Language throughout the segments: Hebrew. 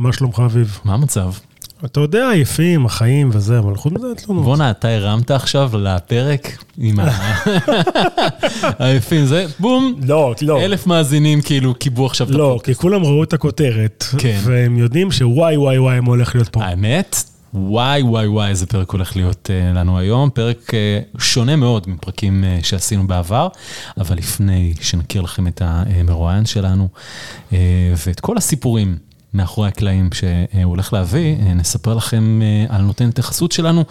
מה שלומך, אביב? מה המצב? אתה יודע, עייפים, החיים וזה, אבל חוץ מזה תלונות. בואנה, אתה הרמת עכשיו לפרק עם העייפים, זה בום, לא, לא. אלף מאזינים כאילו קיבלו עכשיו את לא, כי כולם ראו את הכותרת, כן. והם יודעים שוואי וואי וואי מה הולך להיות פה. האמת, וואי וואי וואי איזה פרק הולך להיות uh, לנו היום, פרק uh, שונה מאוד מפרקים uh, שעשינו בעבר, אבל לפני שנכיר לכם את המרואיין שלנו ואת כל הסיפורים. מאחורי הקלעים שהוא הולך להביא, נספר לכם על נותנת החסות שלנו,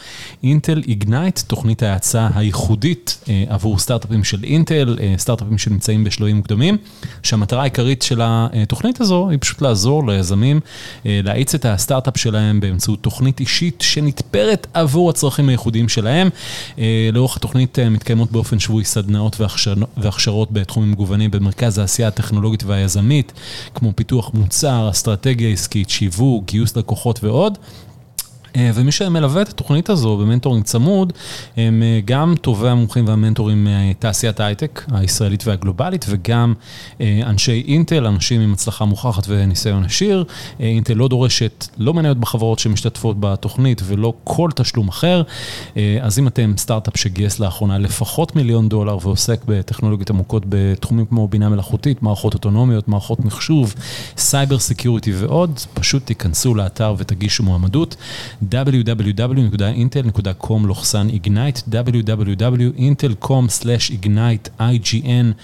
אינטל איגנייט, תוכנית ההאצה הייחודית עבור סטארט-אפים של אינטל, סטארט-אפים שנמצאים בשלויים מוקדמים, שהמטרה העיקרית של התוכנית הזו היא פשוט לעזור ליזמים להאיץ את הסטארט-אפ שלהם באמצעות תוכנית אישית שנתפרת עבור הצרכים הייחודיים שלהם. לאורך התוכנית מתקיימות באופן שבועי סדנאות והכשרות בתחומים מגוונים במרכז העשייה הטכנולוגית והיזמית, כמו פיתוח מוצר, אסטרטגיה. אסטרטגיה עסקית, שיווק, גיוס לקוחות ועוד. ומי שמלווה את התוכנית הזו במנטורינג צמוד, הם גם טובי המומחים והמנטורים מתעשיית ההייטק הישראלית והגלובלית, וגם אנשי אינטל, אנשים עם הצלחה מוכחת וניסיון עשיר. אינטל לא דורשת לא מניות בחברות שמשתתפות בתוכנית ולא כל תשלום אחר. אז אם אתם סטארט-אפ שגייס לאחרונה לפחות מיליון דולר ועוסק בטכנולוגיות עמוקות בתחומים כמו בינה מלאכותית, מערכות אוטונומיות, מערכות מחשוב, cyber security ועוד, פשוט תיכנסו לאתר ותגישו מועמדות. www.intel.com/ignite www.intel.com/ignite i-g-n-i-t-e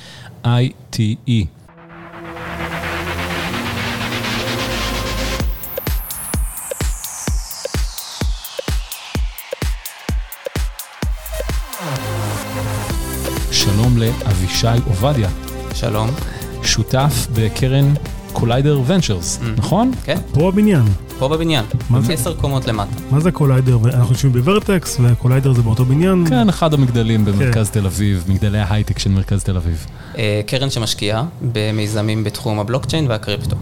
שלום לאבישי עובדיה. שלום. שותף בקרן Collider Ventures, נכון? כן. פה בבניין. פה בבניין, מה זה? עשר קומות למטה. מה זה Collider? אנחנו יושבים ב Vertex, ו Collider זה באותו בניין. כן, אחד המגדלים במרכז תל אביב, מגדלי ההייטק של מרכז תל אביב. אה, קרן שמשקיעה במיזמים בתחום הבלוקצ'יין והקריפטו.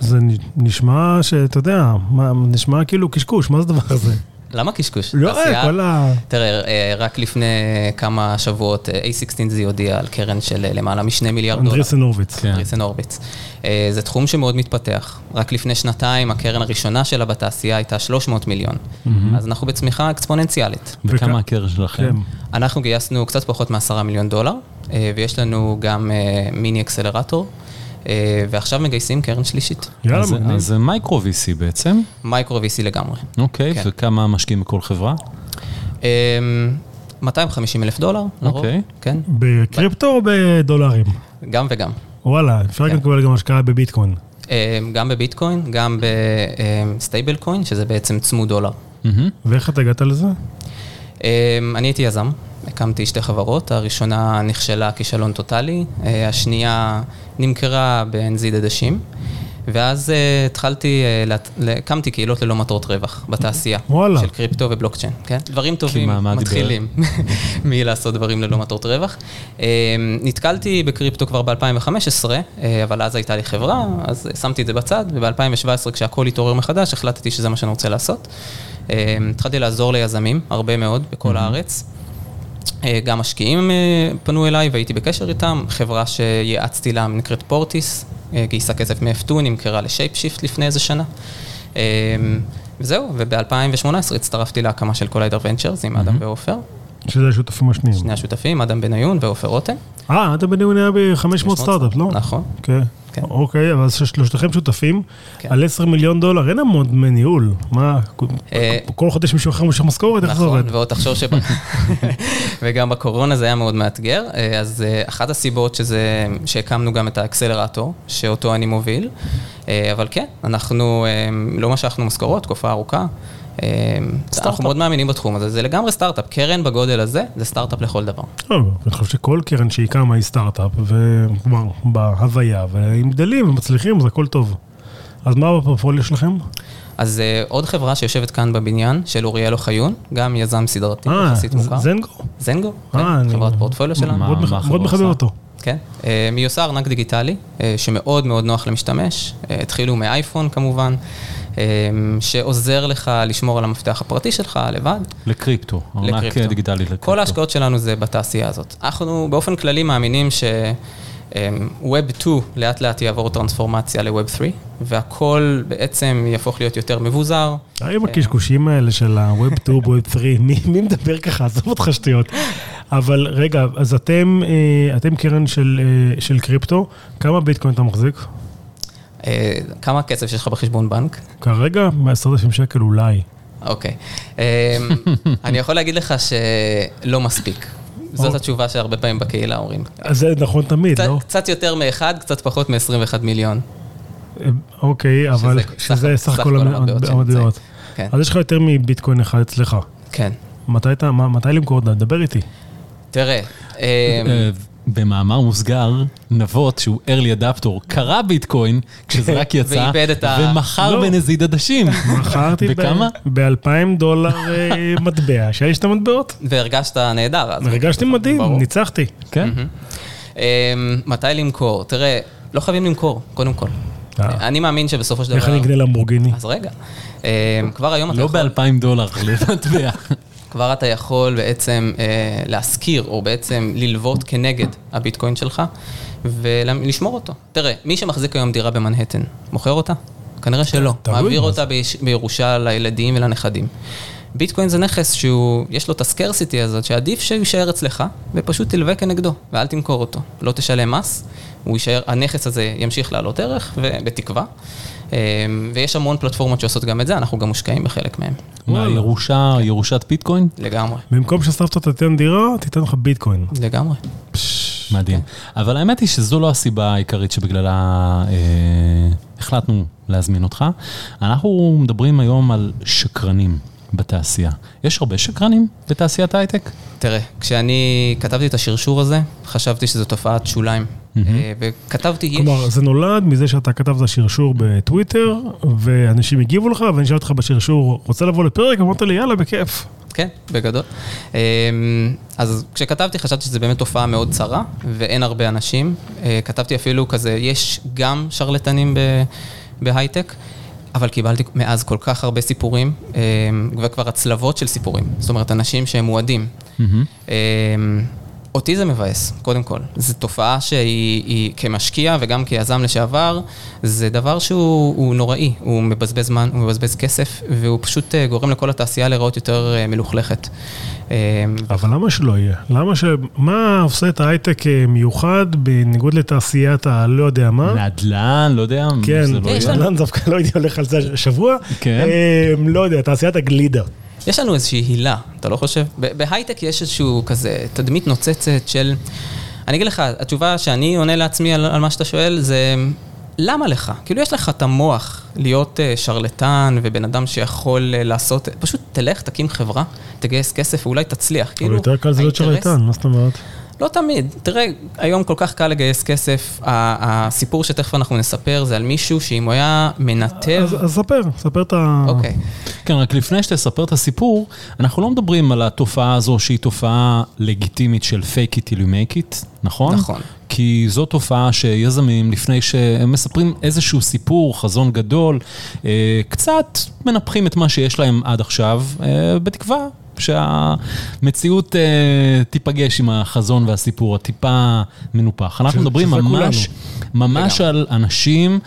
זה נשמע שאתה יודע, נשמע כאילו קשקוש, מה זה הדבר הזה? למה קשקוש? לא, תעשייה- כל ה... תראה, אה, רק לפני כמה שבועות אה, A16Z הודיע על קרן של אה, למעלה משני מיליארד דולר. Andreessen Horowitz. כן. Andreessen Horowitz. אה, זה תחום שמאוד מתפתח. רק לפני שנתיים הקרן הראשונה שלה בתעשייה הייתה 300 מיליון. אז אנחנו בצמיחה אקספוננציאלית. וכמה וכ- הקרן שלכם? כן. אנחנו גייסנו קצת פחות מעשרה מיליון דולר, אה, ויש לנו גם אה, מיני אקסלרטור, אה, ועכשיו מגייסים קרן שלישית. יאללה, אז- מגניב. אז זה micro VC בעצם, micro VC לגמרי. אוקיי, כן. וכמה משקיעים בכל חברה? אה, 250 אלף דולר, לרוב. אוקיי. כן, בקריפטו או בדולרים? גם וגם. וואלה, אפשר כן. גם לקבל גם השקעה בביטקוין. אה, גם בביטקוין, גם ב stablecoin, שזה בעצם צמוד דולר. ואיך אתה הגעת לזה? אה, אני הייתי יזם, הקמתי שתי חברות, הראשונה נכשלה כישלון טוטאלי, אה, השנייה נמכרה בנזיד עדשים, ואז אה, התחלתי, אה, הקמתי קהילות ללא מטרות רווח בתעשייה. וואלה. של קריפטו ובלוקצ'יין, כן? דברים טובים? מתחילים מלעשות דברים ללא מטרות רווח. נתקלתי בקריפטו כבר ב-2015, אבל אז הייתה לי חברה, אז שמתי את זה בצד, וב-2017 כשהכול התעורר מחדש, החלטתי שזה מה שאני רוצה לעשות. התחלתי לעזור ליזמים, הרבה מאוד, בכל הארץ. אה, גם משקיעים אה, פנו אליי והייתי בקשר איתם, חברה שייעצתי לה נקראת פורטיס, אה, גייסה כסף מ-F2, נמכרה ל ShapeShift לפני איזה שנה. וזהו, וב-2018 הצטרפתי להקמה של Collider Ventures עם אדם ועופר, שזה השותפים השניים. שני השותפים, אדם בניון ועופר רותם. אה, אדם בניון היה ב-500 סטארט-אפ, לא? נכון. כן. כן. אוקיי, אבל שלושתכם שותפים, כן. על 10 מיליון דולר, אין המון דמי ניהול. מה, אה, כל חודש מישהו אחר מושך משכורת, איך זה נכון, עובד? ועוד תחשוב שב... וגם בקורונה זה היה מאוד מאתגר, אה, אז אה, אחת הסיבות שזה, שהקמנו גם את האקסלרטור, שאותו אני מוביל, אבל כן, אנחנו לא משכנו משכורות תקופה ארוכה. אה, אנחנו מאוד מאמינים בתחום הזה, זה לגמרי סטארט-אפ, קרן בגודל הזה, זה סטארט-אפ לכל דבר. אני חושב שכל קרן שהיא קמה היא סטארט-אפ, וכבר בהוויה, ואם גדלים ומצליחים, אז הכל טוב. אז מה בפורטפוליו שלכם? אז אה, עוד חברה שיושבת כאן בבניין, של אוריאל אוחיון, גם יזם סדרתי, אה, יחסית מוכר. זנגו? זנגו, כן, חברת פורטפוליו שלנו. מאוד מח- החברה מאוד מחבב עושה? אותו. כן, היא עושה ארנק דיגיטלי, שמאוד מאוד נוח למשתמש, התחילו מאייפון כמובן, שעוזר לך לשמור על המפתח הפרטי שלך לבד. לקריפטו, ארנק לקריפטו. דיגיטלי לקריפטו. כל ההשקעות שלנו זה בתעשייה הזאת. אנחנו באופן כללי מאמינים Web 2 לאט לאט יעבור טרנספורמציה ל-Web 3, והכל בעצם יהפוך להיות יותר מבוזר. האם הקשקושים האלה של ה-Web 2, Web 3, מי, מי מדבר ככה? עזוב אותך שטויות. אבל רגע, אז אתם, אה, אתם קרן של, אה, של קריפטו, כמה ביטקוין אתה מחזיק? אה, כמה כסף יש לך בחשבון בנק? כרגע, מ-10,000 שקל אולי. אוקיי. אני יכול להגיד לך שלא מספיק. זאת התשובה שהרבה פעמים בקהילה אומרים. אז זה נכון תמיד, לא? קצת יותר מאחד, קצת פחות מ-21 מיליון. אוקיי, אבל שזה סך הכל המטבעות. כן. אז יש לך יותר מביטקוין אחד אצלך. כן. מתי למכור? דבר איתי. תראה, אה, במאמר מוסגר, נבות, שהוא early adapter, קרא ביטקוין כשזה רק יצא, ומכר לא. בנזיד עדשים. מכרתי ב-2,000 דולר אה, מטבע, שיש את המטבעות. והרגשת נהדר. הרגשתי מדהים, ניצחתי. כן. אמ, מתי למכור? תראה, לא חייבים למכור, קודם כל. אה. אני מאמין שבסופו של דבר... איך אני אקנה למבורגיני? אז רגע, אמ, כבר היום אתה לא יכול... לא ב-2,000 דולר למטבע. כבר אתה יכול בעצם אה, להשכיר, או בעצם ללוות כנגד הביטקוין שלך, ולשמור אותו. תראה, מי שמחזיק היום דירה במנהטן, מוכר אותה? כנראה שלא. מעביר אותה בירושה לילדים ולנכדים. ביטקוין זה נכס שהוא, יש לו את הסקרסיטי הזאת, שעדיף שהוא יישאר אצלך, ופשוט תלווה כנגדו, ואל תמכור אותו. לא תשלם מס, הוא יישאר, הנכס הזה ימשיך לעלות ערך, ובתקווה. אמ, ויש המון פלטפורמות שעושות גם את זה, אנחנו גם מושקעים בחלק מהם. מה, ירושה, ירושת ביטקוין? לגמרי. במקום שסבתא תיתן דירה, תיתן לך ביטקוין. לגמרי. מדהים. אבל האמת היא שזו לא הסיבה העיקרית שבגללה אה, החלטנו להזמין אותך. אנחנו מדברים היום על שקרנים. בתעשייה. יש הרבה שקרנים בתעשיית ההייטק? תראה, כשאני כתבתי את השרשור הזה, חשבתי שזו תופעת שוליים. Mm-hmm. וכתבתי. כלומר, זה נולד מזה שאתה כתבת שרשור בטוויטר, ואנשים הגיבו לך, ואני שאלתי אותך בשרשור, רוצה לבוא לפרק? אמרת לי, יאללה, בכיף. כן, בגדול. אמ, אז כשכתבתי חשבתי שזו באמת תופעה מאוד צרה, ואין הרבה אנשים. אה, כתבתי אפילו כזה, יש גם שרלטנים בהייטק. אבל קיבלתי מאז כל כך הרבה סיפורים, אמ, וכבר הצלבות של סיפורים. זאת אומרת, אנשים שהם מועדים. Mm-hmm. אותי זה מבאס, קודם כל. זו תופעה שהיא כמשקיע וגם כיזם לשעבר, זה דבר שהוא נוראי. הוא מבזבז זמן, הוא מבזבז כסף, והוא פשוט אה, גורם לכל התעשייה להיראות יותר אה, מלוכלכת. אה, אבל למה שלא יהיה? למה ש... מה עושה את ההייטק מיוחד בניגוד לתעשיית הלא יודע מה? נדל"ן, לא יודע. כן, לא נדל"ן דווקא לא הייתי הולך על זה השבוע. כן. לא יודע, תעשיית הגלידה. יש לנו איזושהי הילה, אתה לא חושב? בהייטק יש איזשהו כזה תדמית נוצצת של... אני אגיד לך, התשובה שאני עונה לעצמי על, על מה שאתה שואל זה, למה לך? כאילו יש לך את המוח להיות uh, שרלטן ובן אדם שיכול uh, לעשות, פשוט תלך, תקים חברה, תגייס כסף ואולי תצליח. אבל כאילו, יותר קל זה להיות שרלטן, מה זאת אומרת? לא תמיד. תראה, היום כל כך קל לגייס כסף. הסיפור שתכף אנחנו נספר זה על מישהו שאם הוא היה מנתב... אז, אז ספר, ספר את ה... אוקיי. כן, רק לפני שתספר את הסיפור, אנחנו לא מדברים על התופעה הזו שהיא תופעה לגיטימית של fake it till you make it, נכון? נכון. כי זו תופעה שיזמים, לפני שהם מספרים איזשהו סיפור, חזון גדול, אה, קצת מנפחים את מה שיש להם עד עכשיו, אה, בתקווה שהמציאות אה, תיפגש עם החזון והסיפור הטיפה מנופח. אנחנו מדברים ממש, ממש על אנשים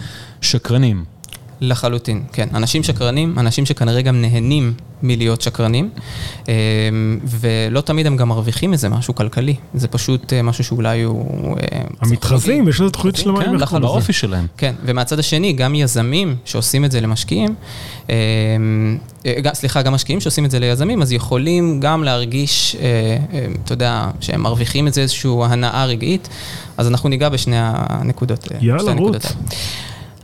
שקרנים. לחלוטין, כן. אנשים שקרנים, אנשים שכנראה גם נהנים מלהיות שקרנים, אה, ולא תמיד הם גם מרוויחים איזה משהו כלכלי. זה פשוט אה, משהו שאולי הוא... אה, המתחזים, יש לזה תוכנית שלמה כן, לחלוטין. באופי שלהם. כן, ומהצד השני, גם יזמים שעושים את זה למשקיעים, סליחה, גם משקיעים שעושים את זה ליזמים, אז יכולים גם להרגיש, אתה יודע, שהם מרוויחים את זה איזושהי הנאה רגעית, אז אנחנו ניגע בשני הנקודות. יאללה, רוץ.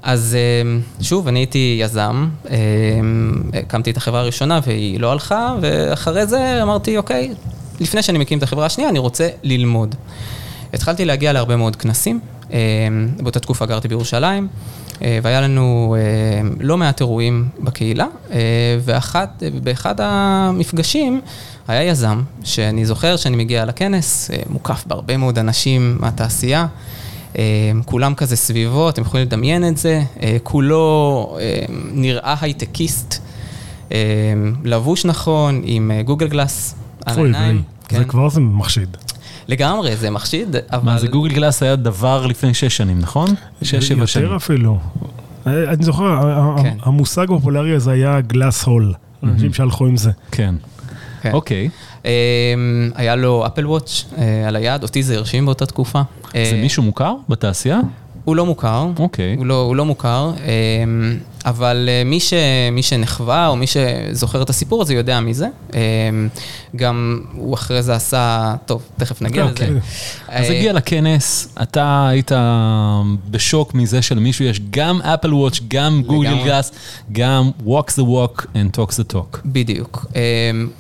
אז אמ, שוב, אני הייתי יזם, אמ, הקמתי את החברה הראשונה והיא לא הלכה, ואחרי זה אמרתי, אוקיי, לפני שאני מקים את החברה השנייה, אני רוצה ללמוד. התחלתי להגיע להרבה מאוד כנסים, אמ, באותה תקופה גרתי בירושלים, אה, והיה לנו לא מעט אירועים בקהילה, אה, ובאחד המפגשים היה יזם, שאני זוכר שאני מגיע לכנס, אה, מוקף בהרבה מאוד אנשים מהתעשייה. אמ, כולם כזה סביבו, אתם יכולים לדמיין את זה, אה, כולו אמ, נראה הייטקיסט, אמ, לבוש נכון, עם אה, גוגל גלאס על העיניים. זה כבר זה מחשיד. לגמרי, זה מחשיד, אבל... מה זה גוגל גלאס היה דבר לפני שש שנים, נכון? שש, שבע שנים. יותר אפילו. אה, אני זוכר, כן. המושג הפופולרי הזה היה גלאס הול. אנשים שהלכו עם זה. כן. כן. אוקיי. אמ, היה לו אפל וואץ' אה, על היד, אותי זה הרשים באותה תקופה. זה אה, מישהו מוכר בתעשייה? הוא לא מוכר. אוקיי. הוא לא, הוא לא מוכר, אמ, אבל אה, מי, ש, מי שנחווה או מי שזוכר את הסיפור הזה יודע מי זה. גם הוא אחרי זה עשה, טוב, תכף נגיע אוקיי. לזה. אז אה, הגיע לכנס, אתה היית בשוק מזה שלמישהו יש גם אפל וואץ', גם גוגל. גלאס, גם walks the walk and talks the talk. בדיוק.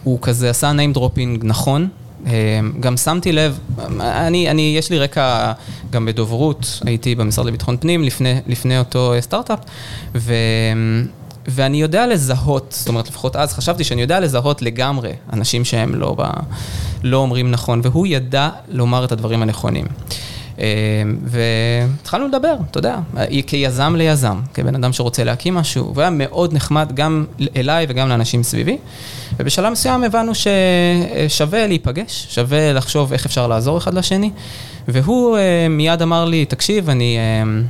הוא כזה עשה name dropping נכון. אמ, גם שמתי לב, אני, אני, יש לי רקע גם בדוברות, הייתי במשרד לביטחון פנים לפני, לפני אותו אה, סטארט-אפ, ו, ואני יודע לזהות, זאת אומרת, לפחות אז חשבתי שאני יודע לזהות לגמרי אנשים שהם לא, ב, לא אומרים נכון, והוא ידע לומר את הדברים הנכונים. אמ, והתחלנו לדבר, אתה יודע, כיזם ליזם, כבן אדם שרוצה להקים משהו, והוא היה מאוד נחמד גם אליי וגם לאנשים סביבי, ובשלב מסוים הבנו ששווה להיפגש, שווה לחשוב איך אפשר לעזור אחד לשני, והוא אה, מיד אמר לי, תקשיב, אני אה,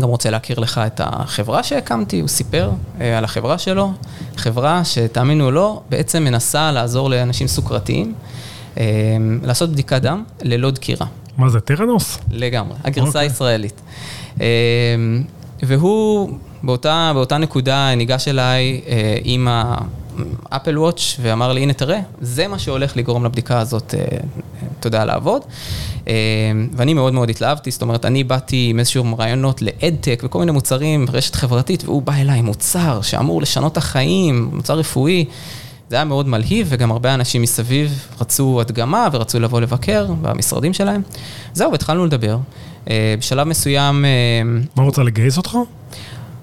גם רוצה להכיר לך את החברה שהקמתי, הוא סיפר אה, על החברה שלו, חברה שתאמינו או לא, בעצם מנסה לעזור לאנשים סוכרתיים, אה, לעשות בדיקת דם ללא דקירה. מה זה, טרנוס? לגמרי, הגרסה אוקיי. הישראלית. אה, והוא באותה, באותה נקודה ניגש אליי אה, עם האפל וואץ' ואמר לי, הנה תראה, זה מה שהולך לגרום לבדיקה הזאת, אה, יודע, לעבוד. אה, ואני מאוד מאוד התלהבתי, זאת אומרת, אני באתי עם איזשהם רעיונות לאדטק וכל מיני מוצרים, רשת חברתית, והוא בא אליי עם מוצר שאמור לשנות את החיים, מוצר רפואי. זה היה מאוד מלהיב, וגם הרבה אנשים מסביב רצו הדגמה ורצו לבוא לבקר במשרדים שלהם. זהו, והתחלנו לדבר. אה, בשלב מסוים, אה, מה רוצה לגייס אותך?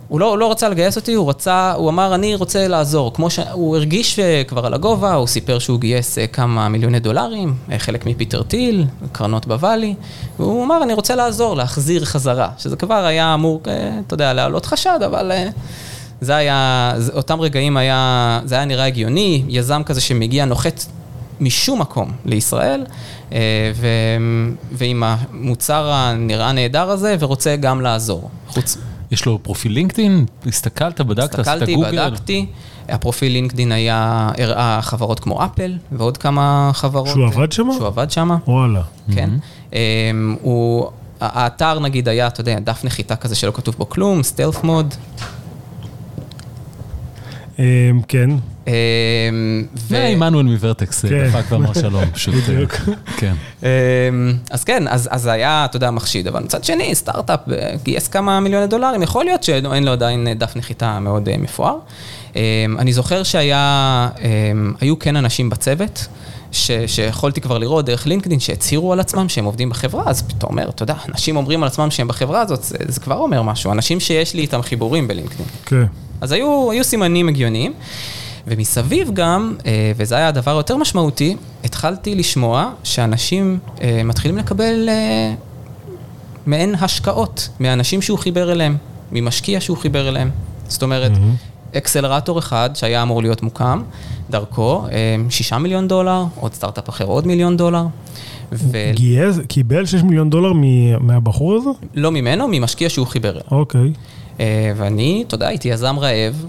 הוא לא, הוא לא רצה לגייס אותי, הוא רצה, הוא אמר, אני רוצה לעזור. כמו שהוא הרגיש אה, כבר על הגובה, הוא סיפר שהוא גייס כמה מיליוני דולרים, חלק מפיטר טיל, קרנות בוואלי, והוא אמר, אני רוצה לעזור, להחזיר חזרה, שזה כבר היה אמור, אתה יודע, להעלות חשד, אבל זה היה, זה- אותם רגעים היה, זה היה נראה הגיוני, יזם כזה שמגיע, נוחת משום מקום לישראל, אה, ו, ועם המוצר הנראה נהדר הזה, ורוצה גם לעזור. חוץ, יש לו פרופיל לינקדאין? הסתכלת, בדקת, עשית הסתכלתי, גוגל? בדקתי, הפרופיל לינקדין היה, הראה חברות כמו אפל ועוד כמה חברות. שהוא עבד שמה? שהוא עבד שמה, וואלה. כן. אמ, הוא, האתר נגיד היה, אתה יודע, דף נחיתה כזה שלא כתוב בו כלום, סטלף מוד. אמ, כן, אמ, זה עמנואל מוורטקס, כן. דפק ואמר שלום, פשוט, אה, בדיוק. כן. אמ, אז כן, אז, אז היה, אתה יודע, מחשיד, אבל מצד שני, סטארט-אפ אה, גייס כמה מיליוני דולרים, יכול להיות שאין לו עדיין אה, דף נחיתה מאוד אה, מפואר. אני זוכר שהיה, אמ, היו כן אנשים בצוות. ש, שיכולתי כבר לראות דרך לינקדאין שהצהירו על עצמם שהם עובדים בחברה, אז אתה אומר, אתה יודע, אנשים אומרים על עצמם שהם בחברה הזאת, זה, זה כבר אומר משהו, אנשים שיש לי איתם חיבורים בלינקדאין. כן. אז היו, היו סימנים הגיוניים, ומסביב גם, אה, וזה היה הדבר היותר משמעותי, התחלתי לשמוע שאנשים אה, מתחילים לקבל אה, מעין השקעות מאנשים שהוא חיבר אליהם, ממשקיע שהוא חיבר אליהם. זאת אומרת, אקסלרטור אחד שהיה אמור להיות מוקם, דרכו שישה מיליון דולר, עוד סטארט-אפ אחר עוד מיליון דולר. ולא גייס, קיבל 6 מיליון דולר מהבחור הזה? לא ממנו, ממשקיע שהוא חיבר אליו. אוקיי. אה, ואני, אתה יודע, הייתי יזם רעב,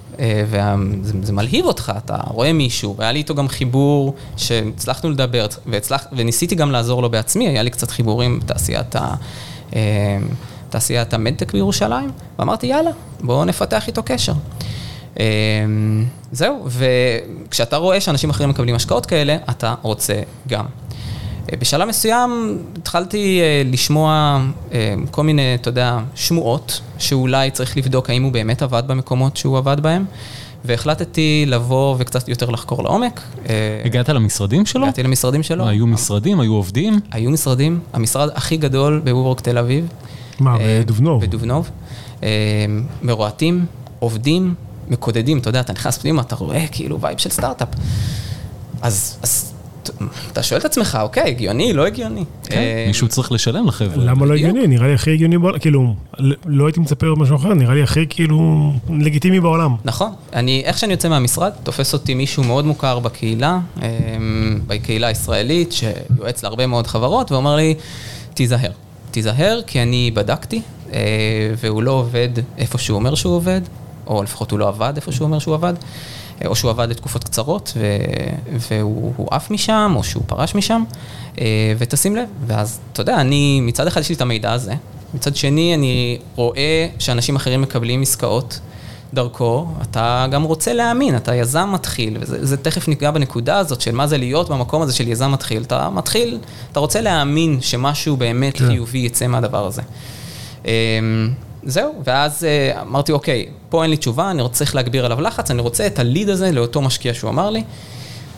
וזה זה מלהיב אותך, אתה רואה מישהו, והיה לי איתו גם חיבור שהצלחנו לדבר, והצלח, וניסיתי גם לעזור לו בעצמי, היה לי קצת חיבורים בתעשיית ה... אה, תעשיית המדטק בירושלים, ואמרתי, יאללה, בואו נפתח איתו קשר. אה, זהו, וכשאתה רואה שאנשים אחרים מקבלים השקעות כאלה, אתה רוצה גם. אה, בשלב מסוים התחלתי אה, לשמוע אה, כל מיני, אתה יודע, שמועות, שאולי צריך לבדוק האם הוא באמת עבד במקומות שהוא עבד בהם, והחלטתי לבוא וקצת יותר לחקור לעומק. הגעת למשרדים שלו? הגעתי למשרדים שלו. היו משרדים, היו עובדים? היו משרדים, המשרד הכי גדול ב WeWork תל אביב. מה, בדובנוב? בדובנוב. מרוהטים, עובדים, מקודדים, אתה יודע, אתה נכנס פנימה, אתה רואה כאילו vibe של סטארט-אפ. אז, אז אתה שואל את עצמך, אוקיי, הגיוני, לא הגיוני. כן, אה, מישהו צריך לשלם לחבר'ה. למה לא. הגיוני? נראה לי הכי הגיוני בעולם, כאילו, לא הייתי מצפה משהו אחר, נראה לי הכי כאילו לגיטימי בעולם. נכון. אני, איך שאני יוצא מהמשרד, תופס אותי מישהו מאוד מוכר בקהילה, אה, בקהילה הישראלית, שיועץ להרבה מאוד חברות, ואומר לי, תיזהר. תיזהר, כי אני בדקתי, אה, והוא לא עובד איפה שהוא אומר שהוא עובד, או לפחות הוא לא עבד איפה שהוא אומר שהוא עבד, או שהוא עבד לתקופות קצרות, ו, והוא הוא עף משם, או שהוא פרש משם, אה, ותשים לב. ואז, אתה יודע, אני, מצד אחד יש לי את המידע הזה, מצד שני, אני רואה שאנשים אחרים מקבלים עסקאות. דרכו, אתה גם רוצה להאמין, אתה יזם מתחיל, וזה זה תכף ניגע בנקודה הזאת של מה זה להיות במקום הזה של יזם מתחיל. אתה מתחיל, אתה רוצה להאמין שמשהו באמת כן. חיובי יצא מהדבר הזה. זהו, ואז אה, אמרתי, אוקיי, פה אין לי תשובה, אני רוצה צריך להגביר עליו לחץ, אני רוצה את הליד הזה לאותו משקיע שהוא אמר לי.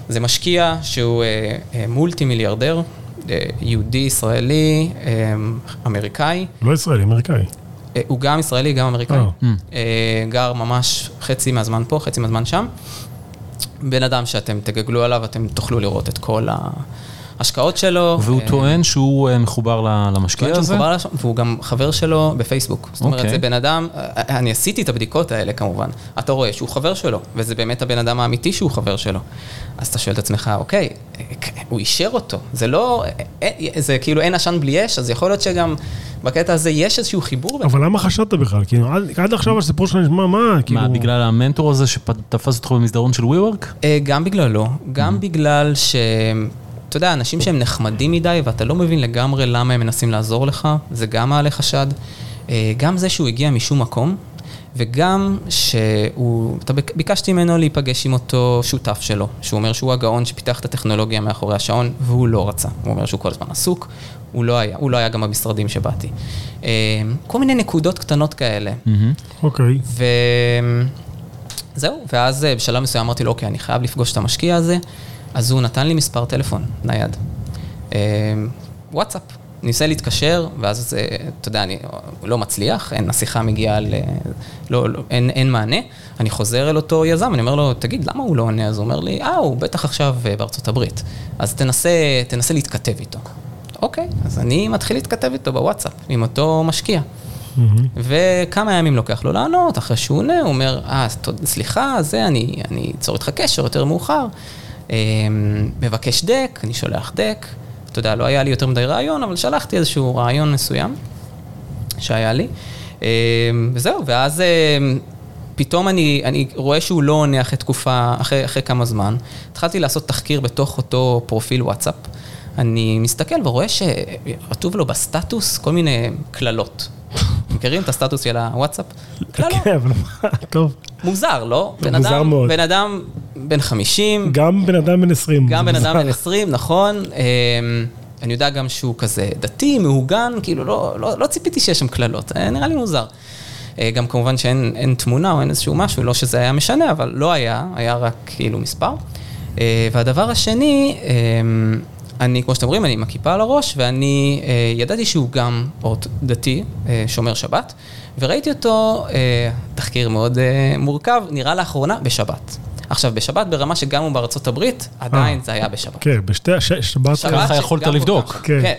זה משקיע שהוא אה, אה, מולטי מיליארדר, אה, יהודי, ישראלי, אה, אמריקאי. לא ישראלי, אמריקאי. אה, הוא גם ישראלי, גם אמריקאי. אה. Mm. אה, גר ממש חצי מהזמן פה, חצי מהזמן שם. בן אדם שאתם תגגלו עליו, אתם תוכלו לראות את כל ההשקעות שלו. והוא אה, טוען שהוא אה, מחובר ל- למשקיע טוען שהוא הזה? מחובר והוא גם חבר שלו בפייסבוק. זאת אומרת, אוקיי. זה בן אדם, אה, אני עשיתי את הבדיקות האלה כמובן. אתה רואה שהוא חבר שלו, וזה באמת הבן אדם האמיתי שהוא חבר שלו. אז אתה שואל את עצמך, אוקיי, הוא אישר אותו. זה לא, זה כאילו אין עשן בלי אש, אז יכול להיות שגם בקטע הזה יש איזשהו חיבור. אבל למה חשדת בכלל? כאילו, עד- עד עכשיו הסיפור שלך נשמע, מה, כאילו... מה, בגלל המנטור הזה שתפס אותך במסדרון של WeWork? אה, גם בגללו, גם בגלל ש... אתה יודע, אנשים שהם נחמדים מדי ואתה לא מבין לגמרי למה הם מנסים לעזור לך, זה גם מעלה חשד. אה, גם זה שהוא הגיע משום מקום, וגם שהוא, אתה ביק- ביקשתי ממנו להיפגש עם אותו שותף שלו, שהוא אומר שהוא הגאון שפיתח את הטכנולוגיה מאחורי השעון, והוא לא רצה. הוא אומר שהוא כל הזמן עסוק, הוא לא היה, הוא לא היה גם במשרדים שבאתי. אה, כל מיני נקודות קטנות כאלה. מהמם. אוקיי. וזהו, ואז בשלב מסוים אמרתי לו, אוקיי, אני חייב לפגוש את המשקיע הזה, אז הוא נתן לי מספר טלפון נייד. אה, וואטסאפ. ניסה להתקשר, ואז, אה, אתה יודע, אני לא מצליח, אין, השיחה מגיעה ל... לא, לא, אין, אין מענה. אני חוזר אל אותו יזם, אני אומר לו, תגיד, למה הוא לא עונה? אז הוא אומר לי, אה, הוא בטח עכשיו אה, בארצות הברית. אז תנסה, תנסה להתכתב איתו. אוקיי, אז אני מתחיל להתכתב איתו בוואטסאפ, עם אותו משקיע. מהמם. וכמה ימים לוקח לו לענות, אחרי שהוא עונה, הוא אומר, אה, סליחה, זה, אני אני אצור איתך קשר יותר מאוחר. אה, מבקש דק, אני שולח דק. אתה יודע, לא היה לי יותר מדי רעיון, אבל שלחתי איזשהו רעיון מסוים שהיה לי. אה, וזהו, ואז אה, פתאום אני, אני רואה שהוא לא עונה אחרי תקופה, אחרי, אחרי כמה זמן. התחלתי לעשות תחקיר בתוך אותו פרופיל וואטסאפ. אני מסתכל ורואה שכתוב לו בסטטוס כל מיני קללות. מכירים את הסטטוס של הוואטסאפ? קללות. כן, אבל מה, טוב. מוזר, לא? מוזר מאוד. בן אדם בן 50, גם בן אדם בן 20. גם בן אדם. בן 20, נכון. אמ, אני יודע גם שהוא כזה דתי, מהוגן, כאילו לא, לא, לא ציפיתי שיש שם קללות, אה, נראה לי מוזר. אה, גם כמובן שאין אין תמונה או אין איזשהו משהו, לא שזה היה משנה, אבל לא היה, היה רק כאילו מספר. אה, והדבר השני, אמ, אני, כמו שאתם רואים, אני עם הכיפה על הראש, ואני אה, ידעתי שהוא גם אורט דתי, אה, שומר שבת, וראיתי אותו, אה, תחקיר מאוד אה, מורכב, נראה לאחרונה, בשבת. עכשיו, בשבת ברמה שגם הוא בארצות הברית, עדיין זה היה בשבת. כן, בשתי הש- שבת. שבת ככה יכולת לבדוק. כן. כן.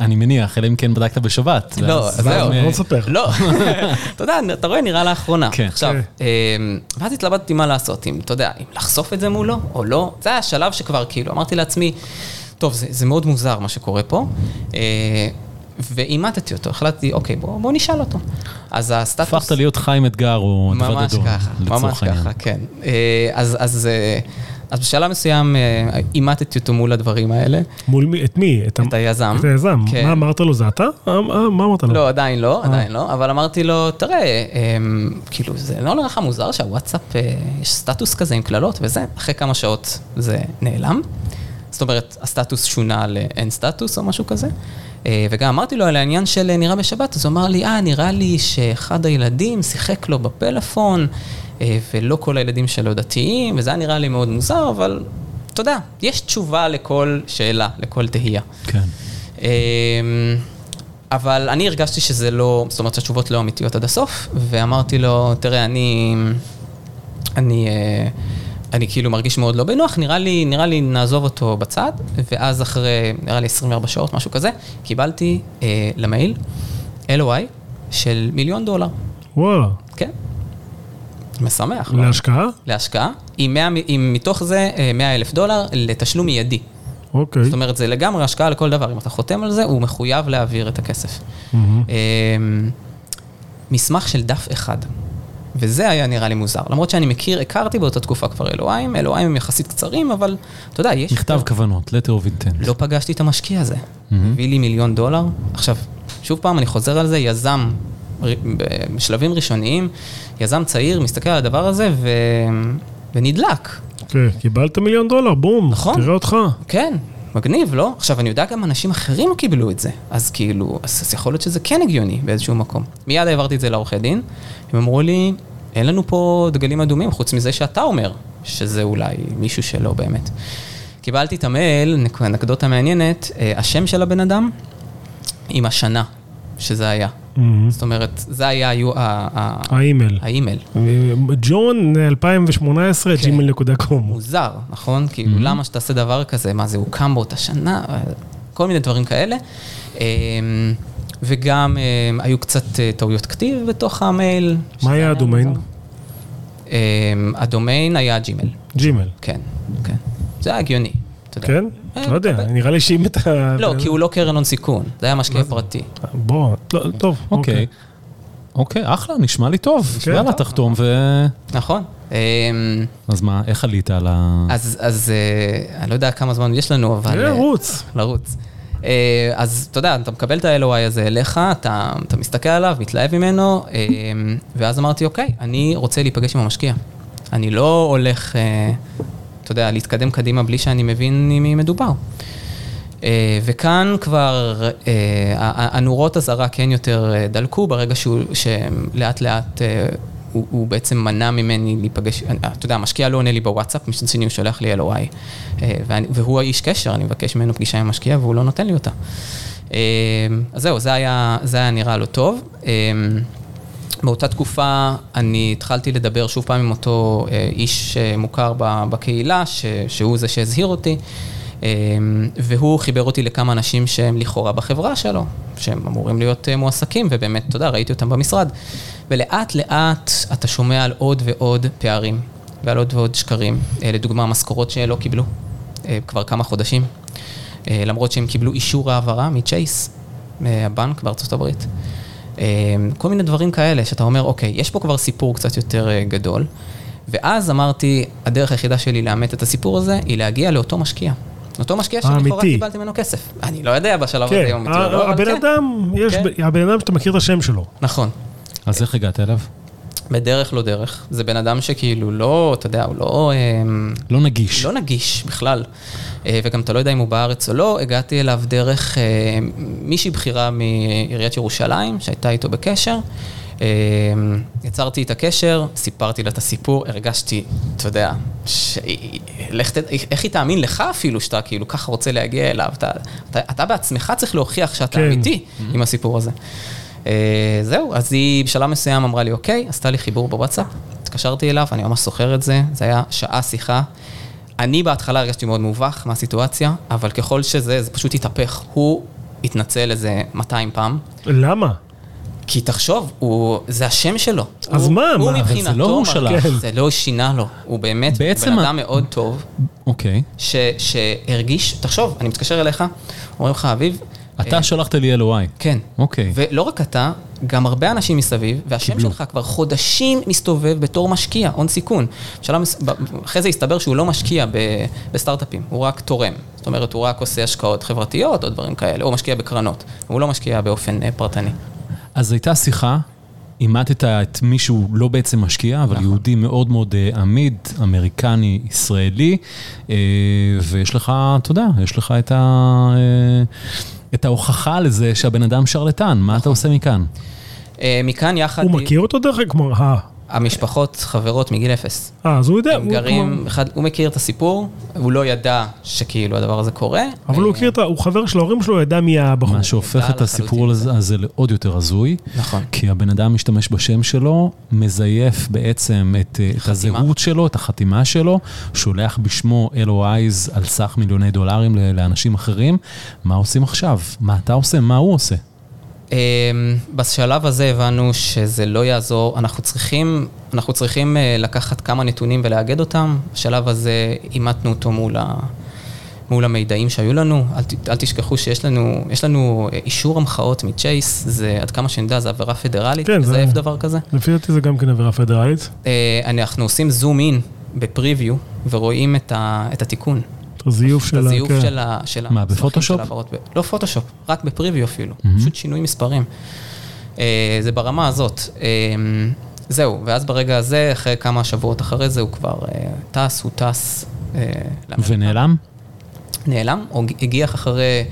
אני מניח, אלא אם כן בדקת בשבת. לא, זהו. אה, לא נספר. לא, אתה יודע, אתה רואה, נראה לאחרונה. כן. עכשיו, כן. אמ, ואז התלבטתי מה לעשות, אם, אתה יודע, אם לחשוף את זה מולו או לא. זה היה השלב שכבר, כאילו, אמרתי לעצמי, טוב, זה, זה מאוד מוזר מה שקורה פה. אה, ואימתתי אותו, החלטתי, אוקיי, בוא, בוא נשאל אותו. אז הסטטוס... הפכת להיות חיים אתגר או דבר ממש גדול, ככה, ממש העניין. ככה, כן. אה, אז, אז, אה, אז בשלב מסוים אימתתי אותו מול הדברים האלה, מול מי? את מי? את את היזם. את היזם. כן. מה אמרת לו? זה אתה? מה אמרת לו? לא, עדיין לא, עדיין לא, אבל אמרתי לו, תראה, אמ, כאילו, זה לא נראה לך מוזר שהוואטסאפ, יש סטטוס כזה עם קללות וזה, אחרי כמה שעות זה נעלם. זאת אומרת, הסטטוס שונה לאין סטטוס או משהו כזה. אה, וגם אמרתי לו על העניין של אה, נראה בשבת, אז הוא אמר לי, אה, נראה לי שאחד הילדים שיחק לו בפלאפון, אה, ולא כל הילדים שלו דתיים, וזה היה נראה לי מאוד מוזר, אבל אתה יודע, יש תשובה לכל שאלה, לכל תהייה. כן. אבל אני הרגשתי שזה לא, זאת אומרת שהתשובות לא אמיתיות עד הסוף, ואמרתי לו, תראה, אני, אני, אני כאילו מרגיש מאוד לא בנוח, נראה לי, נראה לי נעזוב אותו בצד, ואז אחרי, נראה לי 24 שעות, משהו כזה, קיבלתי אה, למייל LOI של מיליון דולר. וואלה. כן. משמח. לא? להשקעה? להשקעה, עם, 100, עם מתוך זה אה, 100 אלף דולר לתשלום מיידי. אוקיי. זאת אומרת, זה לגמרי השקעה לכל דבר. אם אתה חותם על זה, הוא מחויב להעביר את הכסף. מהמם. אמ, מסמך של דף אחד. וזה היה נראה לי מוזר. למרות שאני מכיר, הכרתי באותה תקופה כבר אלוהים, אלוהים הם יחסית קצרים, אבל אתה יודע, יש... מכתב כוונות, letter of intent. לא פגשתי את המשקיע הזה. מהמם. הביא לי מיליון דולר. עכשיו, שוב פעם, אני חוזר על זה, יזם, בשלבים ראשוניים, יזם צעיר, מסתכל על הדבר הזה ו... ונדלק. כן, קיבלת מיליון דולר, בום. נכון. תראה אותך. כן, מגניב, לא? עכשיו, אני יודע גם אנשים אחרים קיבלו את זה, אז כאילו, אז, אז יכול להיות שזה כן הגיוני באיזשהו מקום. מיד העברתי את זה לעורכי דין, הם אמרו לי, אין לנו פה דגלים אדומים, חוץ מזה שאתה אומר, שזה אולי מישהו שלא באמת. קיבלתי את המייל, נק- אנקדוטה מעניינת, אה, השם של הבן אדם עם השנה שזה היה. מהמם. זאת אומרת, זה היה היו ה- ה- האימייל. האימייל. ג'ון 2018, כן. gmail.com. מוזר, נכון? כאילו, למה שתעשה דבר כזה? מה זה, הוקם באותה שנה? כל מיני דברים כאלה. אמ, וגם אמ, היו קצת אה, טעויות כתיב בתוך המייל. מה היה הדומיין? אמ, הדומיין היה ג'ימל, ג'ימייל. כן, כן. זה היה הגיוני. כן? אה, לא יודע, נראה לי שאם אתה... לא, כי הוא לא קרן הון סיכון, זה היה משקיע פרטי. בוא, לא, טוב, אוקיי. אוקיי, אחלה, נשמע לי טוב. כן. יאללה, תחתום ו... נכון. אמ, אז מה, איך עלית על ה... אז, אז אה, אני לא יודע כמה זמן יש לנו, אבל... אה, רוץ. לרוץ. אה, אז אתה יודע, אתה מקבל את ה-LOI הזה אליך, אתה, אתה מסתכל עליו, מתלהב ממנו, ואז אמרתי, אוקיי, אני רוצה להיפגש עם המשקיע. אני לא הולך, אתה יודע, להתקדם קדימה בלי שאני מבין עם מי מדובר. אה, וכאן כבר ה- הנורות אזהרה כן יותר אה, דלקו ברגע שהוא, שלאט לאט אה, הוא, הוא בעצם מנע ממני להיפגש, אה, אתה יודע, המשקיע לא עונה לי בוואטסאפ, מצד שני הוא שולח לי LOI. ואני, והוא האיש קשר, אני מבקש ממנו פגישה עם המשקיע והוא לא נותן לי אותה. אה, אז זהו, זה היה, זה היה נראה לא טוב. באותה תקופה אני התחלתי לדבר שוב פעם עם אותו אה, איש אה, מוכר בקהילה, ש, שהוא זה שהזהיר אותי, אה, והוא חיבר אותי לכמה אנשים שהם לכאורה בחברה שלו, שהם אמורים להיות מועסקים, ובאמת, אתה יודע, ראיתי אותם במשרד. ולאט לאט אתה שומע על עוד ועוד פערים, ועל עוד ועוד שקרים. לדוגמה, משכורות שלא קיבלו כבר כמה חודשים, למרות שהם קיבלו אישור העברה מצ'ייס, מהבנק בארצות הברית. אה, כל מיני דברים כאלה, שאתה אומר, אוקיי, יש פה כבר סיפור קצת יותר אה, גדול. ואז אמרתי, הדרך היחידה שלי לאמת את הסיפור הזה, היא להגיע לאותו משקיע. אותו משקיע שלכאורה. קיבלתי ממנו כסף. אני לא יודע בשלב הזה כן, אם אמיתי או לא, ה- אבל הבן כן. אדם, יש, כן. הבן אדם שאתה מכיר את השם שלו. נכון. אז איך הגעת אליו? בדרך לא דרך. זה בן אדם שכאילו לא, אתה יודע, הוא לא... אמ, לא נגיש. לא נגיש בכלל. אה, וגם אתה לא יודע אם הוא בארץ או לא, הגעתי אליו דרך אה, מישהי בכירה מעיריית ירושלים, שהייתה איתו בקשר. אה, יצרתי איתה קשר, סיפרתי לה את הסיפור, הרגשתי, אתה יודע, ש... לך. איך היא תאמין לך אפילו שאתה כאילו ככה רוצה להגיע אליו? אתה, אתה, אתה בעצמך צריך להוכיח שאתה כן. אמיתי עם הסיפור הזה. אה, זהו, אז היא בשלב מסוים אמרה לי, אוקיי, עשתה לי חיבור בוואטסאפ, התקשרתי אליו, אני ממש זוכר את זה, זה היה שעה שיחה. אני בהתחלה הרגשתי מאוד מובך מהסיטואציה, אבל ככל שזה, זה פשוט התהפך. הוא התנצל איזה 200 פעם, למה? כי תחשוב, הוא, זה השם שלו. אז הוא, מה, הוא מה? אבל זה מבחינתו, לא הוא שלח. כן. זה לא שינה לו. הוא באמת בעצם בן אדם מאוד טוב, אוקיי. ש, שהרגיש, תחשוב, אני מתקשר אליך, אומרים לך, אביב, אתה אה, שלחת לי LOI. כן. אוקיי. ולא רק אתה, גם הרבה אנשים מסביב, והשם קיבלו. שלך כבר חודשים מסתובב בתור משקיע, הון סיכון. בשלב אחרי זה הסתבר שהוא לא משקיע ב- בסטארט-אפים, הוא רק תורם. זאת אומרת, הוא רק עושה השקעות חברתיות או דברים כאלה, הוא משקיע בקרנות, הוא לא משקיע באופן אה, פרטני. אז הייתה שיחה, אימדת את מי שהוא לא בעצם משקיע, אבל נכון. יהודי מאוד מאוד אה, עמיד, אמריקני, ישראלי, ויש לך, אתה יודע, יש לך את, ה, את ההוכחה לזה שהבן אדם שרלטן, מה אתה עושה מכאן? אה, מכאן יחד... הוא מכיר אותו דרך אגב? כלומר, המשפחות חברות מגיל אפס. אה, אז הוא יודע. הם הוא גרים, כמו- אחד, הוא מכיר את הסיפור, הוא לא ידע שכאילו הדבר הזה קורה. אבל הוא אה, הכיר את ה... הוא חבר של ההורים שלו, ידע מי הבחור. מה שהופך את. הסיפור הזה הזה לעוד יותר הזוי, נכון. כי הבן אדם משתמש בשם שלו, מזייף בעצם את, אה. הזהות שלו, את החתימה שלו, שולח בשמו LOIs על סך מיליוני דולרים לאנשים אחרים. מה עושים עכשיו? מה אתה עושה? מה הוא עושה? אמ, בשלב הזה הבנו שזה לא יעזור, אנחנו צריכים, אנחנו צריכים אה, לקחת כמה נתונים ולאגד אותם. בשלב הזה אימתנו אותו מול, ה, מול המידעים שהיו לנו. אל, אל תשכחו שיש לנו, יש לנו אה, אישור המחאות מצ'ייס, זה עד כמה שאני יודע, זה עבירה פדרלית, כן, זה- לזייף דבר כזה. לפי דעתי זה גם כן עבירה פדרלית. אה, אנחנו עושים זום אין בפריוויו ורואים את, ה, את התיקון. את הזיוף את של ה... הזיוף כן. של ה... של מה, בפוטושופ? לא פוטושופ, רק בפריוויו אפילו. פשוט שינוי מספרים. אה, זה ברמה הזאת. אה, זהו, ואז ברגע הזה, אחרי כמה שבועות אחרי זה, הוא כבר אה, טס, הוא טס. אה. ונעלם? נעלם, הוא הגיח אחרי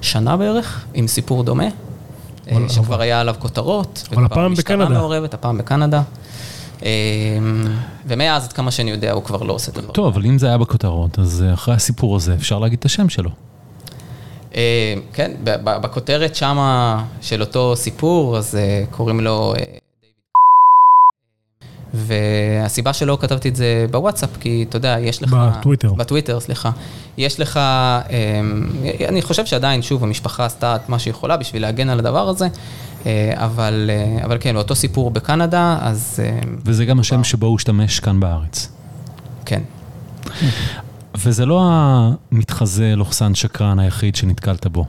שנה בערך, עם סיפור דומה, שכבר היה עליו כותרות. אבל וכבר הפעם המשטרה בקנדה. מעורבת, הפעם בקנדה. אה, ומאז, עד כמה שאני יודע, הוא כבר לא עושה את הדברים. טוב, אבל אם זה היה בכותרות, אז אה, אחרי הסיפור הזה אפשר להגיד את השם שלו. אה, כן, בכותרת שמה של אותו סיפור, אז קוראים לו. והסיבה שלא כתבתי את זה בוואטסאפ, כי אתה יודע, יש לך... בטוויטר. בטוויטר, סליחה. יש לך, אני חושב שעדיין, שוב, המשפחה עשתה את מה שהיא יכולה בשביל להגן על הדבר הזה, אבל, אה, אבל כן, אותו סיפור בקנדה, אז אה, וזה גם השם שבו הוא השתמש כאן בארץ. כן. וזה לא המתחזה לוחסן שקרן היחיד שנתקלת בו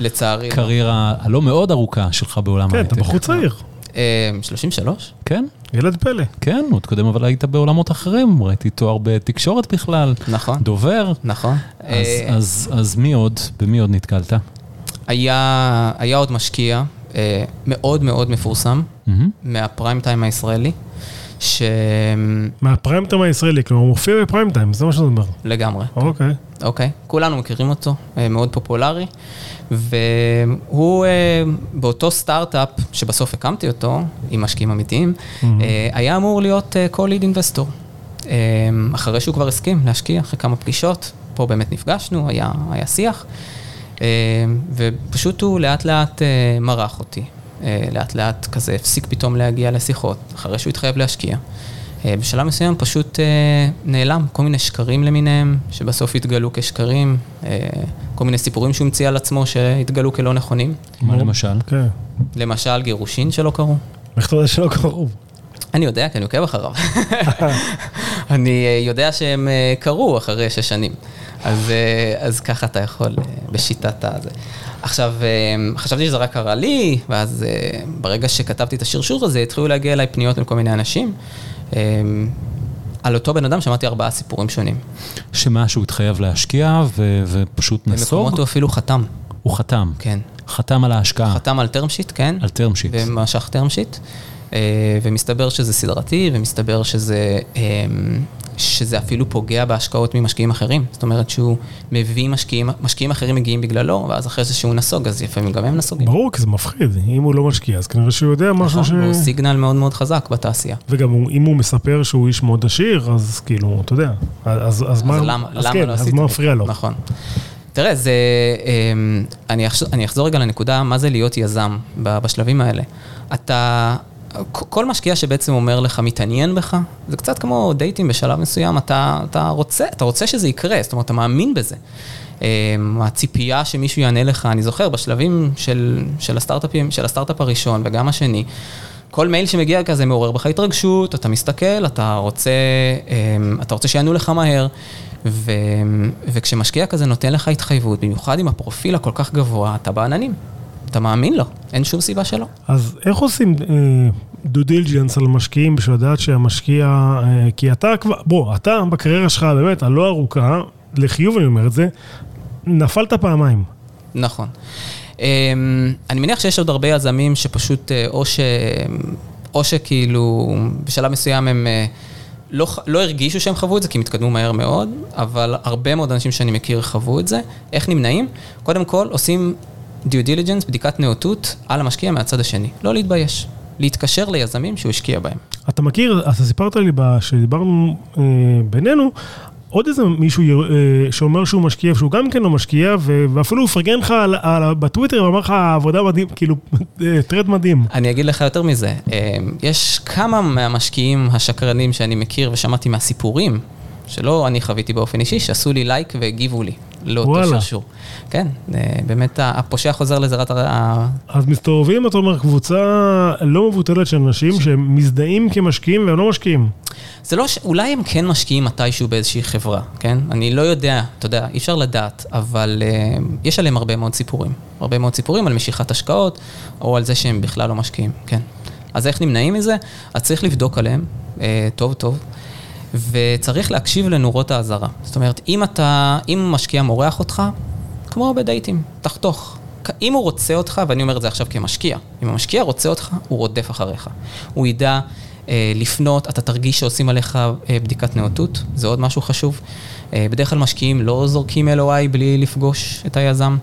לצערי. לא. בקריירה הלא מאוד ארוכה שלך בעולם כן, ההייטק. אתה בחור צעיר. אה, 33? כן, ילד פלא. כן, עוד קודם אבל היית בעולמות אחרים, ראיתי תואר בתקשורת בכלל, נכון. דובר. נכון. אז, אה, אז, אז מי עוד? במי עוד נתקלת? היה, היה עוד משקיע אה, מאוד מאוד מפורסם מהמם. מהפריים טיים הישראלי, שלגמרי, מהפריים טיים הישראלי, כלומר הוא מופיע בפריים טיים, זה מה שאתה אומר. אוקיי. אוקיי, כולנו מכירים אותו, אה, מאוד פופולרי, והוא אה, באותו סטארט-אפ שבסוף הקמתי אותו, עם משקיעים אמיתיים, אה, היה אמור להיות אה, co-lead investor. אה, אחרי שהוא כבר הסכים להשקיע, אחרי כמה פגישות, פה באמת נפגשנו, היה, היה שיח, ופשוט הוא לאט לאט אה, מרח אותי. אה, לאט לאט כזה הפסיק פתאום להגיע לשיחות, אחרי שהוא התחייב להשקיע. אה, בשלב מסוים פשוט אה, נעלם, כל מיני שקרים למיניהם, שבסוף התגלו כשקרים, אה, כל מיני סיפורים שהוא המציא על עצמו שהתגלו כלא נכונים. מה למשל? כן. למשל גירושין שלא קרו. איך אתה יודע שלא קרוב? אני יודע, כי אני עוקב אחריו. אני אה, יודע שהם אה, קרו אחרי שש שנים. אז, אה, אז ככה אתה יכול אה, בשיטת הזה. עכשיו, אה, חשבתי שזה רק קרה לי, ואז ברגע שכתבתי את השרשור הזה, התחילו להגיע אליי פניות מכל מיני אנשים. על אותו בן אדם שמעתי ארבעה סיפורים שונים. שמה שהוא התחייב להשקיע ו- ופשוט נסוג, במקומות הוא אפילו חתם, הוא חתם. כן. חתם על ההשקעה, חתם על term sheet, כן. על term sheet. ומשך term sheet, ומסתבר שזה סדרתי, ומסתבר שזה, אה, שזה אפילו פוגע בהשקעות ממשקיעים אחרים. זאת אומרת שהוא מביא משקיעים, משקיעים אחרים מגיעים בגללו, ואז אחרי זה שהוא נסוג, אז לפעמים גם הם נסוגים. ברור, כי זה מפחיד. אם הוא לא משקיע, אז כנראה שהוא יודע משהו ש... נכון, הוא סיגנל מאוד מאוד חזק בתעשייה. וגם הוא- אם הוא מספר שהוא איש מאוד עשיר, אז כאילו, אתה יודע. אז, אז מה... אז למה, אז למה כן, לא אז מה? מפריע לו? נכון. תראה, זה, אמ, אני אחזור, אני אחזור רגע לנקודה, מה זה להיות יזם בשלבים האלה. אתה, כל משקיע שבעצם אומר לך, מתעניין בך, זה קצת כמו דייטים בשלב מסוים, אתה, אתה, רוצה, אתה רוצה שזה יקרה, זאת אומרת, אתה מאמין בזה. אמ, הציפייה שמישהו יענה לך, אני זוכר, בשלבים של, של הסטארט-אפים, של הסטארט-אפ הראשון וגם השני, כל מייל שמגיע כזה מעורר בך התרגשות, אתה מסתכל, אתה רוצה, אמ, אתה רוצה שיענו לך מהר, ו, וכשמשקיע כזה נותן לך התחייבות, במיוחד עם הפרופיל הכל כך גבוה, אתה בעננים. אתה מאמין לו, אין שום סיבה שלא. אז איך עושים דו דיליג'נס על משקיעים בשביל לדעת שהמשקיע, אה, כי אתה כבר, בוא, אתה בקריירה שלך באמת הלא ארוכה, לחיוב אני אומר את זה, נפלת פעמיים. נכון. אמ, אני מניח שיש עוד הרבה יזמים שפשוט, אה, או, ש, או שכאילו בשלב מסוים הם אה, לא, לא הרגישו שהם חוו את זה, כי הם התקדמו מהר מאוד, אבל הרבה מאוד אנשים שאני מכיר חוו את זה. איך נמנעים? קודם כל, עושים due diligence, בדיקת נאותות, על המשקיע מהצד השני. לא להתבייש. להתקשר ליזמים שהוא השקיע בהם. אתה מכיר, אתה סיפרת לי כשדיברנו אה, בינינו, עוד איזה מישהו אה, שאומר שהוא משקיע, שהוא גם כן לא משקיע, ואפילו הוא פרגן לך על, על, בטוויטר ואמר לך עבודה מדהים, כאילו, אה, thread מדהים. אני אגיד לך יותר מזה, אה, יש כמה מהמשקיעים השקרנים שאני מכיר ושמעתי מהסיפורים, שלא אני חוויתי באופן אישי, שעשו לי לייק והגיבו לי. לאותו שרשור. כן, אה, באמת הפושע חוזר לזירת ה... אז מסתובבים, אתה אומר, קבוצה לא מבוטלת של אנשים שהם מזדהים כמשקיעים והם לא משקיעים. זה לא ש... אולי הם כן משקיעים מתישהו באיזושהי חברה, כן? אני לא יודע, אתה יודע, אי אפשר לדעת, אבל uh, יש עליהם הרבה מאוד סיפורים. הרבה מאוד סיפורים על משיכת השקעות, או על זה שהם בכלל לא משקיעים, כן. אז איך נמנעים מזה? אז צריך לבדוק עליהם, uh, טוב טוב. וצריך להקשיב לנורות האזהרה. זאת אומרת, אם אתה, אם משקיע מורח אותך, כמו בדייטים, תחתוך. אם הוא רוצה אותך, ואני אומר את זה עכשיו כמשקיע, אם המשקיע רוצה אותך, הוא רודף אחריך. הוא ידע אה, לפנות, אתה תרגיש שעושים עליך אה, בדיקת נאותות, זה עוד משהו חשוב. אה, בדרך כלל משקיעים לא זורקים LOI בלי לפגוש את היזם.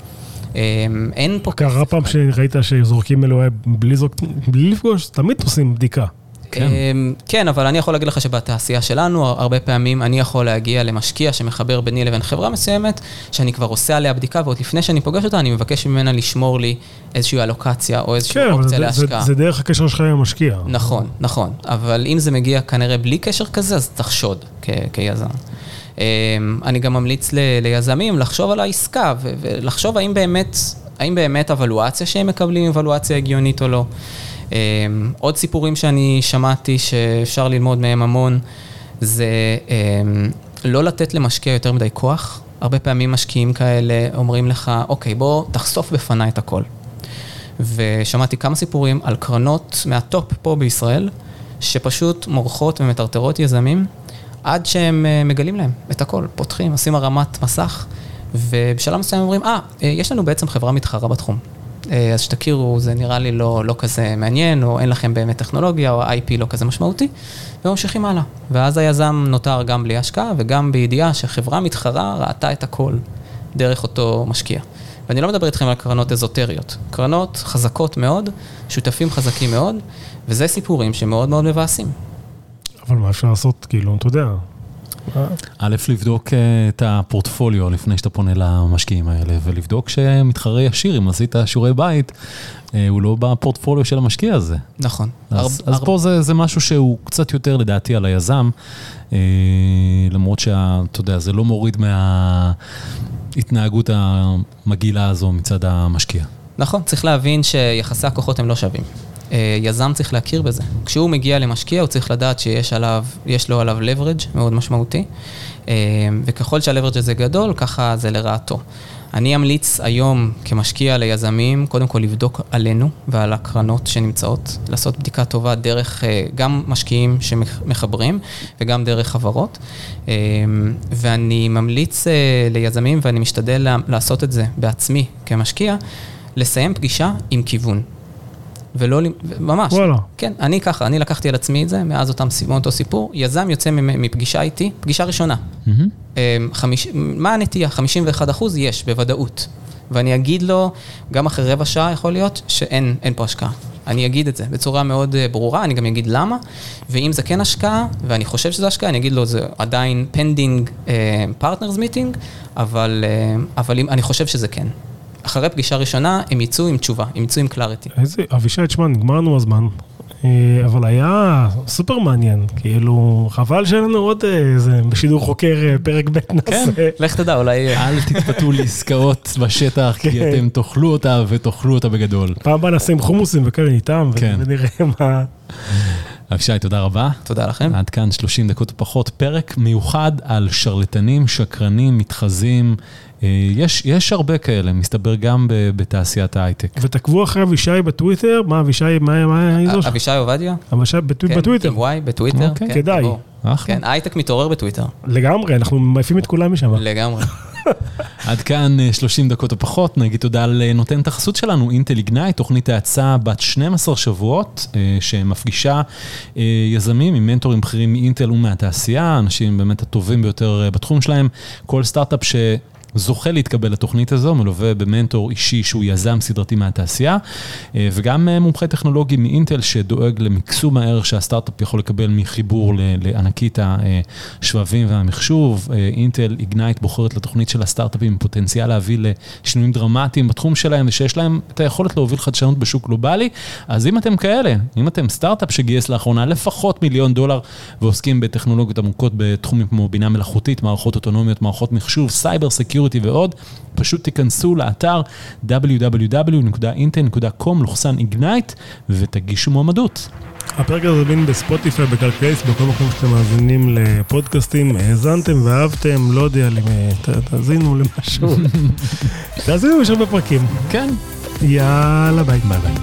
אה, אין פה... קרה פעם שראית שזורקים LOI בלי, זורק... בלי לפגוש, תמיד עושים בדיקה. כן. אמ, כן, אבל אני יכול להגיד לך שבתעשייה שלנו, הרבה פעמים אני יכול להגיע למשקיע שמחבר ביני לבין חברה מסוימת, שאני כבר עושה עליה בדיקה, ועוד לפני שאני פוגש אותה, אני מבקש ממנה לשמור לי איזושהי אלוקציה או איזושהי כן, אופציה להשקעה. כן, אבל זה דרך הקשר שלך עם המשקיע. נכון, נכון. אבל אם זה מגיע כנראה בלי קשר כזה, אז תחשוד כיזם. אמ, אני גם ממליץ ליזמים לחשוב על העסקה ולחשוב האם באמת, האם באמת אבלואציה שהם מקבלים היא אבלואציה הגיונית או לא. אמ, עוד סיפורים שאני שמעתי שאפשר ללמוד מהם המון, זה אמ, לא לתת למשקיע יותר מדי כוח. הרבה פעמים משקיעים כאלה אומרים לך, אוקיי, בוא תחשוף בפניי את הכל. ושמעתי כמה סיפורים על קרנות מהטופ פה בישראל, שפשוט מורחות ומטרטרות יזמים עד שהם אה, מגלים להם את הכל, פותחים, עושים הרמת מסך, ובשלב מסוים אומרים, אה, ah, יש לנו בעצם חברה מתחרה בתחום. אה, אז שתכירו, זה נראה לי לא, לא כזה מעניין, או אין לכם באמת טכנולוגיה, או IP לא כזה משמעותי, וממשיכים הלאה. ואז היזם נותר גם בלי השקעה, וגם בידיעה שחברה מתחרה ראתה את הכל דרך אותו משקיע. ואני לא מדבר איתכם על קרנות אזוטריות, קרנות חזקות מאוד, שותפים חזקים מאוד, וזה סיפורים שמאוד מאוד מבאסים. אבל מה אפשר לעשות, כאילו, אתה יודע, א', לבדוק אה, את הפורטפוליו לפני שאתה פונה למשקיעים האלה, ולבדוק שמתחרה ישיר, אם עשית שיעורי בית, אה, הוא לא בפורטפוליו של המשקיע הזה. נכון. אז, הר... אז פה זה, זה משהו שהוא קצת יותר לדעתי על היזם, אה, למרות שאתה יודע, זה לא מוריד מההתנהגות המגעילה הזו מצד המשקיע. נכון, צריך להבין שיחסי הכוחות הם לא שווים. אה, יזם צריך להכיר בזה. כשהוא מגיע למשקיע, הוא צריך לדעת שיש עליו, יש לו עליו leverage מאוד משמעותי, אה, וככל שה-leverage הזה גדול, ככה זה לרעתו. אני אמליץ היום כמשקיע ליזמים, קודם כל לבדוק עלינו ועל הקרנות שנמצאות, לעשות בדיקה טובה דרך אה, גם משקיעים שמחברים וגם דרך חברות. ואני ממליץ ליזמים, ואני משתדל לעשות את זה בעצמי כמשקיע, לסיים פגישה עם כיוון. ולא, ממש. וואלה. כן, אני ככה, אני לקחתי על עצמי את זה, מאז אותם, אותו סיפור. יזם יוצא מפגישה איתי, פגישה ראשונה. Mm-hmm. חמיש, מה הנטייה? 51 אחוז יש, בוודאות. ואני אגיד לו, גם אחרי רבע שעה יכול להיות, שאין פה השקעה. אני אגיד את זה בצורה מאוד אה, ברורה, אני גם אגיד למה, ואם זה כן השקעה, ואני חושב שזה השקעה, אני אגיד לו, זה עדיין pending partners meeting, אבל, uh, אבל אני חושב שזה כן. אחרי פגישה ראשונה, הם יצאו עם תשובה, הם יצאו עם clarity. איזה, אבישי, תשמע, נגמר לנו הזמן. אה, אבל היה סופר מעניין, כאילו, חבל שאין לנו עוד איזה בשידור חוזר אה, פרק ב' נעשה. כן, לך תדע, אולי... אל תתפתו לעסקאות בשטח, כי כן. אתם תאכלו אותה ותאכלו אותה בגדול. פעם הבאה נעשה עם חומוסים וכאלה איתם, כן. ונראה מה... אבישי, תודה רבה. תודה לכם. עד כאן 30 דקות פחות, פרק מיוחד על שרלטנים, שקרנים, מתחזים. אה, יש, יש הרבה כאלה, מסתבר גם בתעשיית ההייטק. ותעקבו אחרי אבישי בטוויטר, מה אבישי, מה האזור שלך? אבישי עובדיה? אבישי כן, בטוויטר. עם וואי, בטוויטר. אוקיי. כן, כדאי. כן, הייטק מתעורר בטוויטר. לגמרי, אנחנו מעיפים את כולם משם. לגמרי. עד כאן 30 אה, דקות או פחות, נגיד תודה לנותן את החסות שלנו, אינטל איגנייט, תוכנית האצה בת 12 שבועות, אה, שמפגישה אה, יזמים עם מנטורים בכירים מאינטל ומהתעשייה, אנשים באמת הטובים ביותר בתחום שלהם, כל סטארט-אפ ש... זוכה להתקבל לתוכנית הזו, מלווה במנטור אישי שהוא יזם סדרתי מהתעשייה, אה, וגם אה, מומחה טכנולוגי מאינטל שדואג למקסום הערך שהסטארט-אפ יכול לקבל מחיבור לענקית השבבים והמחשוב. Intel Ignite בוחרת לתוכנית של הסטארט-אפים פוטנציאל להביא לשינויים דרמטיים בתחום שלהם, ושיש להם את היכולת להוביל חדשנות בשוק גלובלי. אז אם אתם כאלה, אם אתם סטארט-אפ שגייס לאחרונה לפחות מיליון דולר ועוסקים בטכנולוגיות עמוקות בתחומים כמו בינה מלאכותית, מערכות אוטונומיות, מערכות מחשוב, cyber security ועוד, פשוט תיכנסו לאתר www.intel.com/ignite ותגישו מועמדות. הפרק הזה זמין ב Spotify, בקלקייס, בכל מקום שאתם מאזינים לפודקאסטים, האזנתם ואהבתם, לא יודע תאזינו למשהו. תאזינו, יש הרבה פרקים. כן. יאללה ביי. ביי ביי.